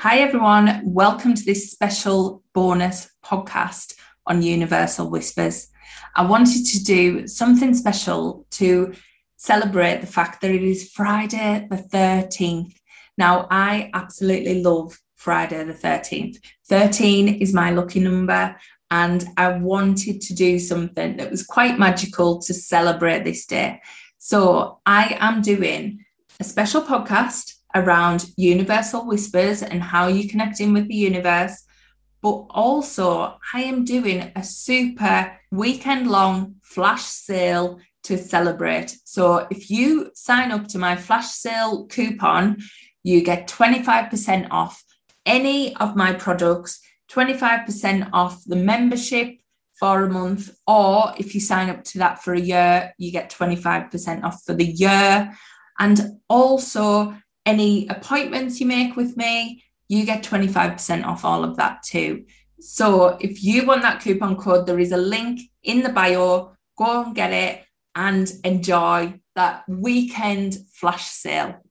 Hi, everyone. Welcome to this special bonus podcast on Universal Whispers. I wanted to do something special to celebrate the fact that it is Friday the 13th. Now, I absolutely love Friday the 13th. 13 is my lucky number, and I wanted to do something that was quite magical to celebrate this day. So, I am doing a special podcast around universal whispers and how you connect in with the universe. But also, I am doing a super weekend long flash sale to celebrate. So, if you sign up to my flash sale coupon, you get 25% off any of my products, 25% off the membership for a month, or if you sign up to that for a year, you get 25% off for the year. And also, any appointments you make with me, you get 25% off all of that too. So, if you want that coupon code, there is a link in the bio. Go and get it and enjoy that weekend flash sale.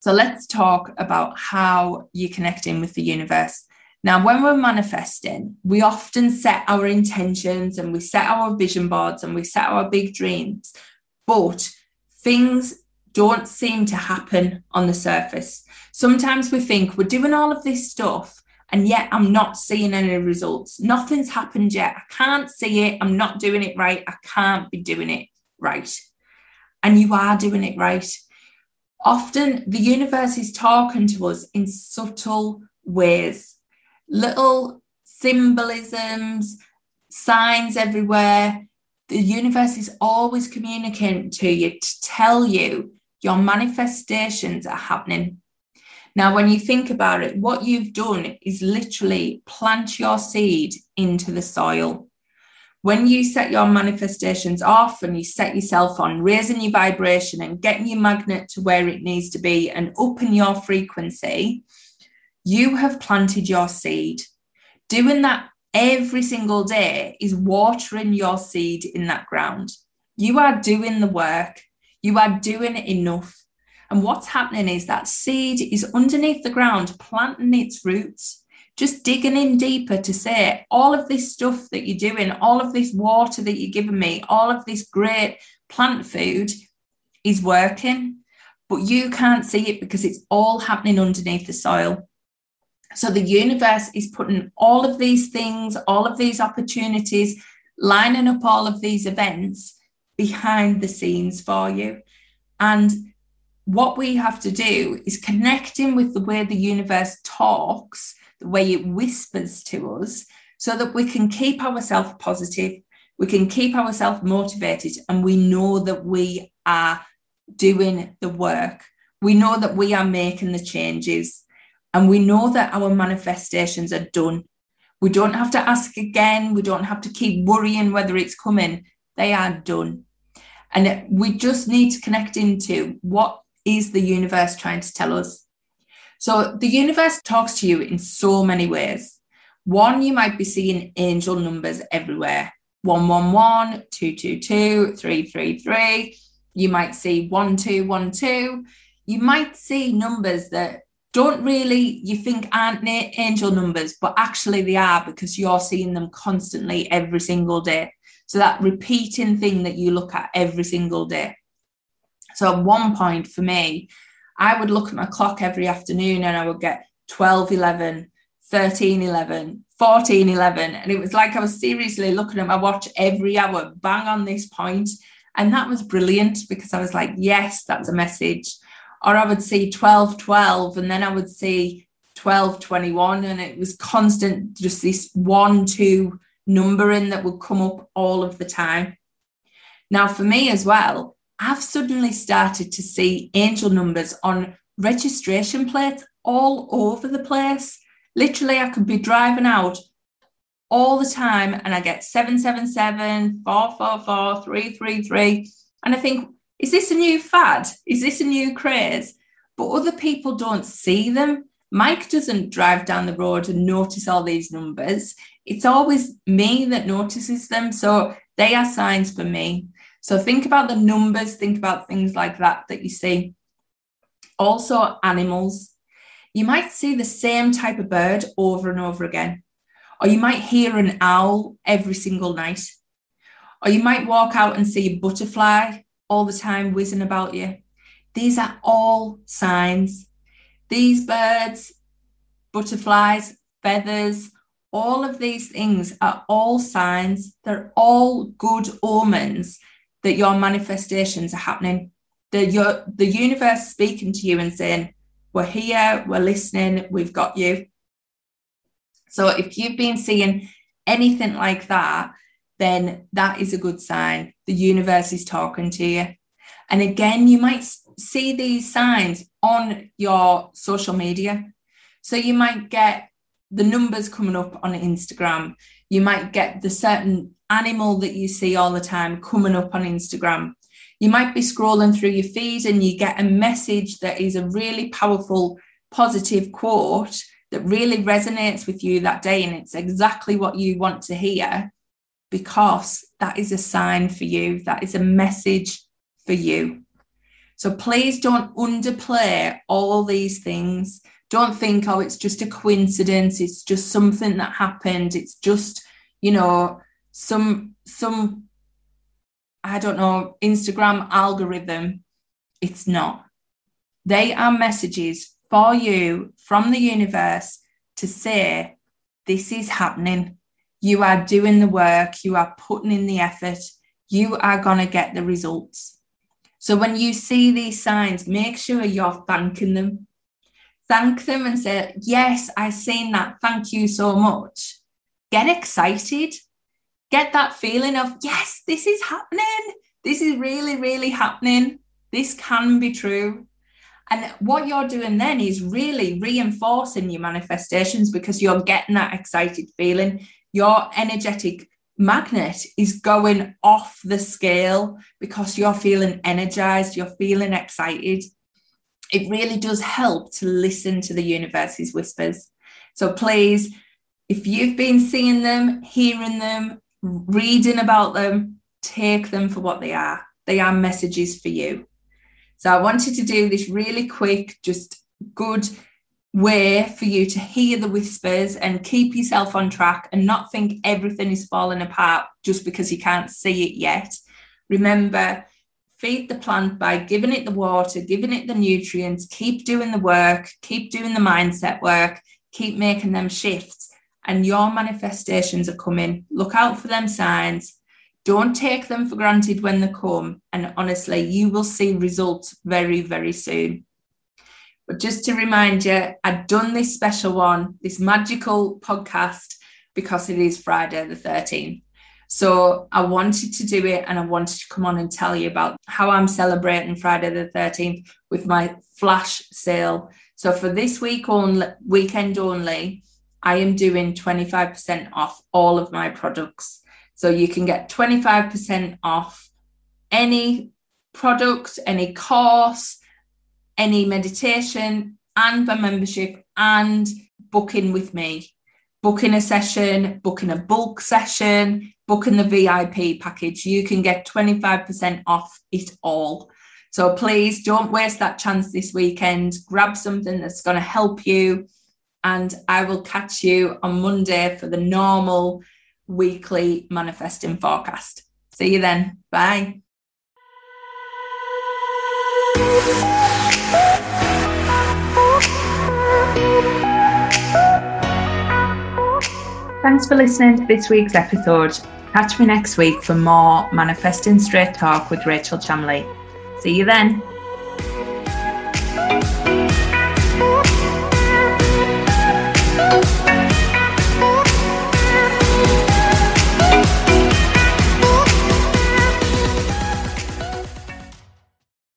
So let's talk about how you connect in with the universe. Now, when we're manifesting, we often set our intentions and we set our vision boards and we set our big dreams, but things don't seem to happen on the surface. Sometimes we think we're doing all of this stuff and yet I'm not seeing any results. Nothing's happened yet. I can't see it. I'm not doing it right. I can't be doing it right. And you are doing it right often the universe is talking to us in subtle ways, little symbolisms, signs everywhere. The universe is always communicating to you to tell you your manifestations are happening. Now, when you think about it, what you've done is literally plant your seed into the soil when you set your manifestations off and you set yourself on raising your vibration and getting your magnet to where it needs to be and upping your frequency, you have planted your seed. Doing that every single day is watering your seed in that ground. You are doing the work, you are doing enough. And what's happening is that seed is underneath the ground, planting its roots just digging in deeper to say all of this stuff that you're doing, all of this water that you're giving me, all of this great plant food is working, but you can't see it because it's all happening underneath the soil. So the universe is putting all of these things, all of these opportunities, lining up all of these events behind the scenes for you. And what we have to do is connecting with the way the universe talks the way it whispers to us, so that we can keep ourselves positive, we can keep ourselves motivated, and we know that we are doing the work. We know that we are making the changes, and we know that our manifestations are done. We don't have to ask again, we don't have to keep worrying whether it's coming. They are done. And we just need to connect into what is the universe trying to tell us? So the universe talks to you in so many ways. One, you might be seeing angel numbers everywhere 111, 222, 333. You might see 1212. You might see numbers that don't really, you think aren't angel numbers, but actually they are because you're seeing them constantly every single day. So that repeating thing that you look at every single day. So at one point for me, I would look at my clock every afternoon and I would get 12, 11, 13, 11, 14, 11. And it was like I was seriously looking at my watch every hour, bang on this point. And that was brilliant because I was like, yes, that's a message. Or I would see 12, 12, and then I would see 12, 21. And it was constant, just this one, two numbering that would come up all of the time. Now, for me as well, I've suddenly started to see angel numbers on registration plates all over the place. Literally, I could be driving out all the time and I get 777, 444, 333. And I think, is this a new fad? Is this a new craze? But other people don't see them. Mike doesn't drive down the road and notice all these numbers. It's always me that notices them. So they are signs for me. So think about the numbers, think about things like that that you see. Also, animals. You might see the same type of bird over and over again, or you might hear an owl every single night, or you might walk out and see a butterfly all the time whizzing about you. These are all signs. These birds, butterflies, feathers, all of these things are all signs. They're all good omens that your manifestations are happening. The, your, the universe speaking to you and saying, We're here, we're listening, we've got you. So if you've been seeing anything like that, then that is a good sign. The universe is talking to you. And again, you might see these signs on your social media. So you might get the numbers coming up on Instagram. You might get the certain animal that you see all the time coming up on Instagram. You might be scrolling through your feed and you get a message that is a really powerful, positive quote that really resonates with you that day. And it's exactly what you want to hear because that is a sign for you, that is a message for you. So please don't underplay all these things. Don't think, oh, it's just a coincidence. It's just something that happened. It's just, you know, some some I don't know Instagram algorithm. It's not. They are messages for you from the universe to say this is happening. You are doing the work, you are putting in the effort, you are going to get the results. So when you see these signs, make sure you're thanking them. Thank them and say, Yes, I've seen that. Thank you so much. Get excited get that feeling of, yes, this is happening. This is really, really happening. This can be true. And what you're doing then is really reinforcing your manifestations because you're getting that excited feeling. Your energetic magnet is going off the scale because you're feeling energized, you're feeling excited. It really does help to listen to the universe's whispers. So please, if you've been seeing them, hearing them, reading about them, take them for what they are. They are messages for you. So I wanted to do this really quick, just good way for you to hear the whispers and keep yourself on track and not think everything is falling apart just because you can't see it yet. Remember, feed the plant by giving it the water, giving it the nutrients, keep doing the work, keep doing the mindset work, keep making them shifts and your manifestations are coming. Look out for them signs. Don't take them for granted when they come. And honestly, you will see results very, very soon. But just to remind you, I've done this special one, this magical podcast, because it is Friday the 13th. So I wanted to do it and I wanted to come on and tell you about how I'm celebrating Friday the 13th with my flash sale. So for this week only, weekend only, I am doing 25% off all of my products. So you can get 25% off any products, any course, any meditation, and my membership, and booking with me. Booking a session, booking a bulk session, booking the VIP package. You can get 25% off it all. So please don't waste that chance this weekend. Grab something that's going to help you and I will catch you on Monday for the normal weekly manifesting forecast. See you then. Bye. Thanks for listening to this week's episode. Catch me next week for more Manifesting Straight Talk with Rachel Chamley. See you then.